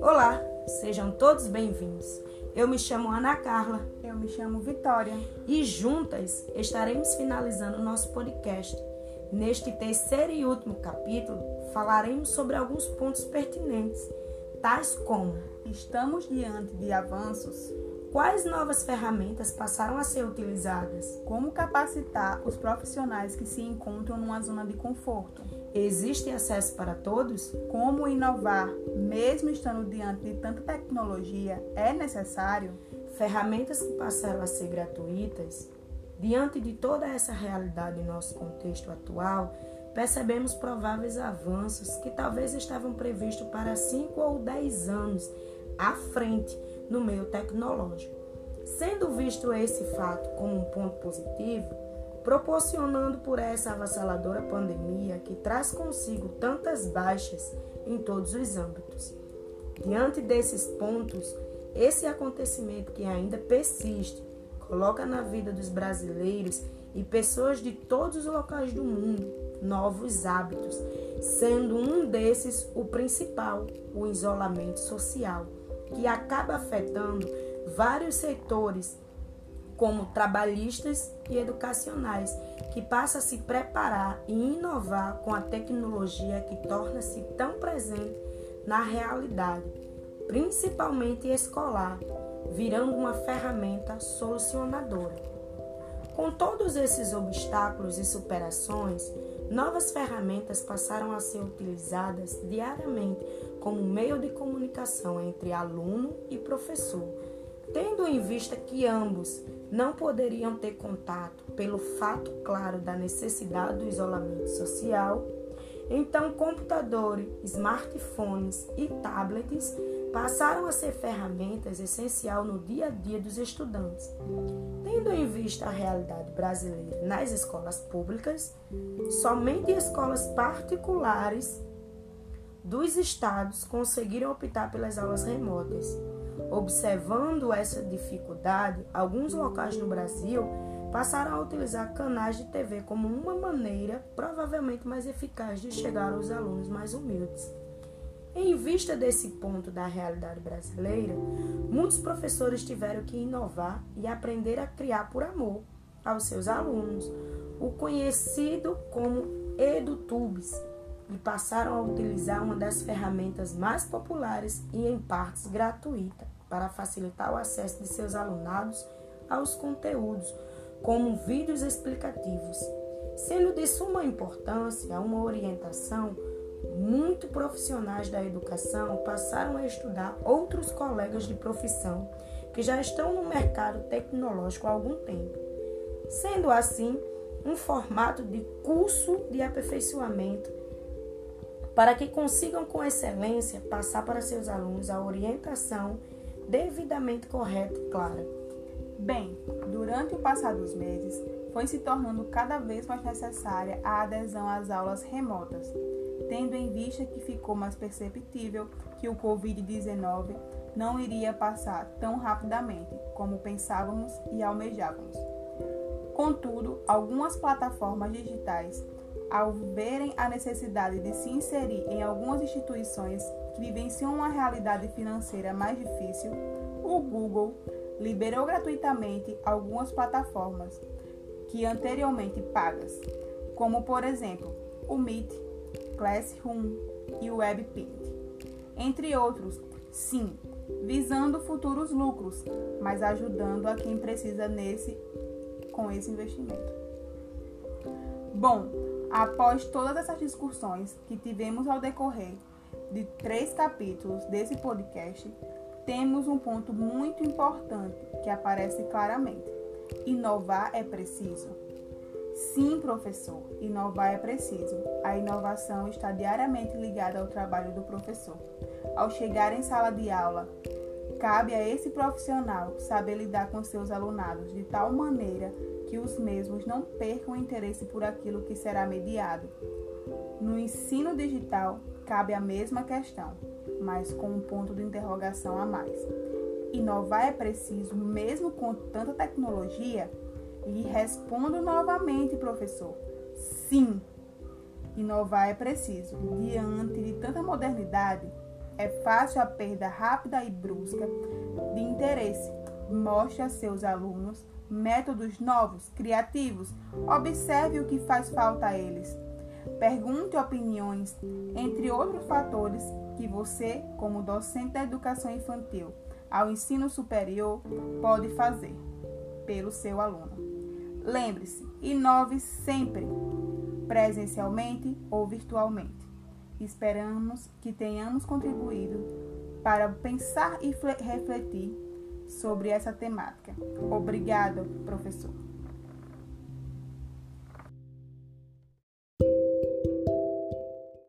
Olá, sejam todos bem-vindos. Eu me chamo Ana Carla. Eu me chamo Vitória. E juntas estaremos finalizando o nosso podcast. Neste terceiro e último capítulo, falaremos sobre alguns pontos pertinentes, tais como: estamos diante de avanços Quais novas ferramentas passaram a ser utilizadas? Como capacitar os profissionais que se encontram numa zona de conforto? Existe acesso para todos? Como inovar, mesmo estando diante de tanta tecnologia, é necessário? Ferramentas que passaram a ser gratuitas. Diante de toda essa realidade em nosso contexto atual, percebemos prováveis avanços que talvez estavam previstos para 5 ou 10 anos à frente no meio tecnológico. Sendo visto esse fato como um ponto positivo, proporcionando por essa avassaladora pandemia que traz consigo tantas baixas em todos os âmbitos. Diante desses pontos, esse acontecimento que ainda persiste coloca na vida dos brasileiros e pessoas de todos os locais do mundo novos hábitos, sendo um desses o principal, o isolamento social que acaba afetando vários setores, como trabalhistas e educacionais, que passa a se preparar e inovar com a tecnologia que torna-se tão presente na realidade, principalmente escolar, virando uma ferramenta solucionadora. Com todos esses obstáculos e superações, novas ferramentas passaram a ser utilizadas diariamente como meio de comunicação entre aluno e professor, tendo em vista que ambos não poderiam ter contato pelo fato claro da necessidade do isolamento social, então computadores, smartphones e tablets passaram a ser ferramentas essenciais no dia a dia dos estudantes. Tendo em vista a realidade brasileira nas escolas públicas, somente escolas particulares dos estados conseguiram optar pelas aulas remotas. Observando essa dificuldade, alguns locais no Brasil passaram a utilizar canais de TV como uma maneira provavelmente mais eficaz de chegar aos alunos mais humildes. Em vista desse ponto da realidade brasileira, muitos professores tiveram que inovar e aprender a criar por amor aos seus alunos, o conhecido como EduTubes, e passaram a utilizar uma das ferramentas mais populares e em partes gratuita para facilitar o acesso de seus alunados aos conteúdos, como vídeos explicativos. Sendo de suma importância uma orientação, muito profissionais da educação passaram a estudar outros colegas de profissão que já estão no mercado tecnológico há algum tempo. Sendo assim, um formato de curso de aperfeiçoamento para que consigam com excelência passar para seus alunos a orientação devidamente correta e clara. Bem, durante o passar dos meses, foi se tornando cada vez mais necessária a adesão às aulas remotas, tendo em vista que ficou mais perceptível que o Covid-19 não iria passar tão rapidamente como pensávamos e almejávamos. Contudo, algumas plataformas digitais ao verem a necessidade de se inserir em algumas instituições que vivenciam uma realidade financeira mais difícil, o Google liberou gratuitamente algumas plataformas que anteriormente pagas, como por exemplo o Meet, Classroom e o WebPaint, entre outros, sim, visando futuros lucros, mas ajudando a quem precisa nesse com esse investimento. Bom, Após todas essas discussões que tivemos ao decorrer de três capítulos desse podcast, temos um ponto muito importante que aparece claramente: inovar é preciso. Sim, professor, inovar é preciso. A inovação está diariamente ligada ao trabalho do professor. Ao chegar em sala de aula, cabe a esse profissional saber lidar com seus alunados de tal maneira que os mesmos não percam o interesse por aquilo que será mediado. No ensino digital, cabe a mesma questão, mas com um ponto de interrogação a mais. Inovar é preciso mesmo com tanta tecnologia? E respondo novamente, professor: sim. Inovar é preciso. Diante de tanta modernidade, é fácil a perda rápida e brusca de interesse. Mostre a seus alunos métodos novos, criativos. Observe o que faz falta a eles. Pergunte opiniões, entre outros fatores que você, como docente da educação infantil ao ensino superior, pode fazer pelo seu aluno. Lembre-se, inove sempre, presencialmente ou virtualmente. Esperamos que tenhamos contribuído para pensar e refletir sobre essa temática. Obrigada, professor.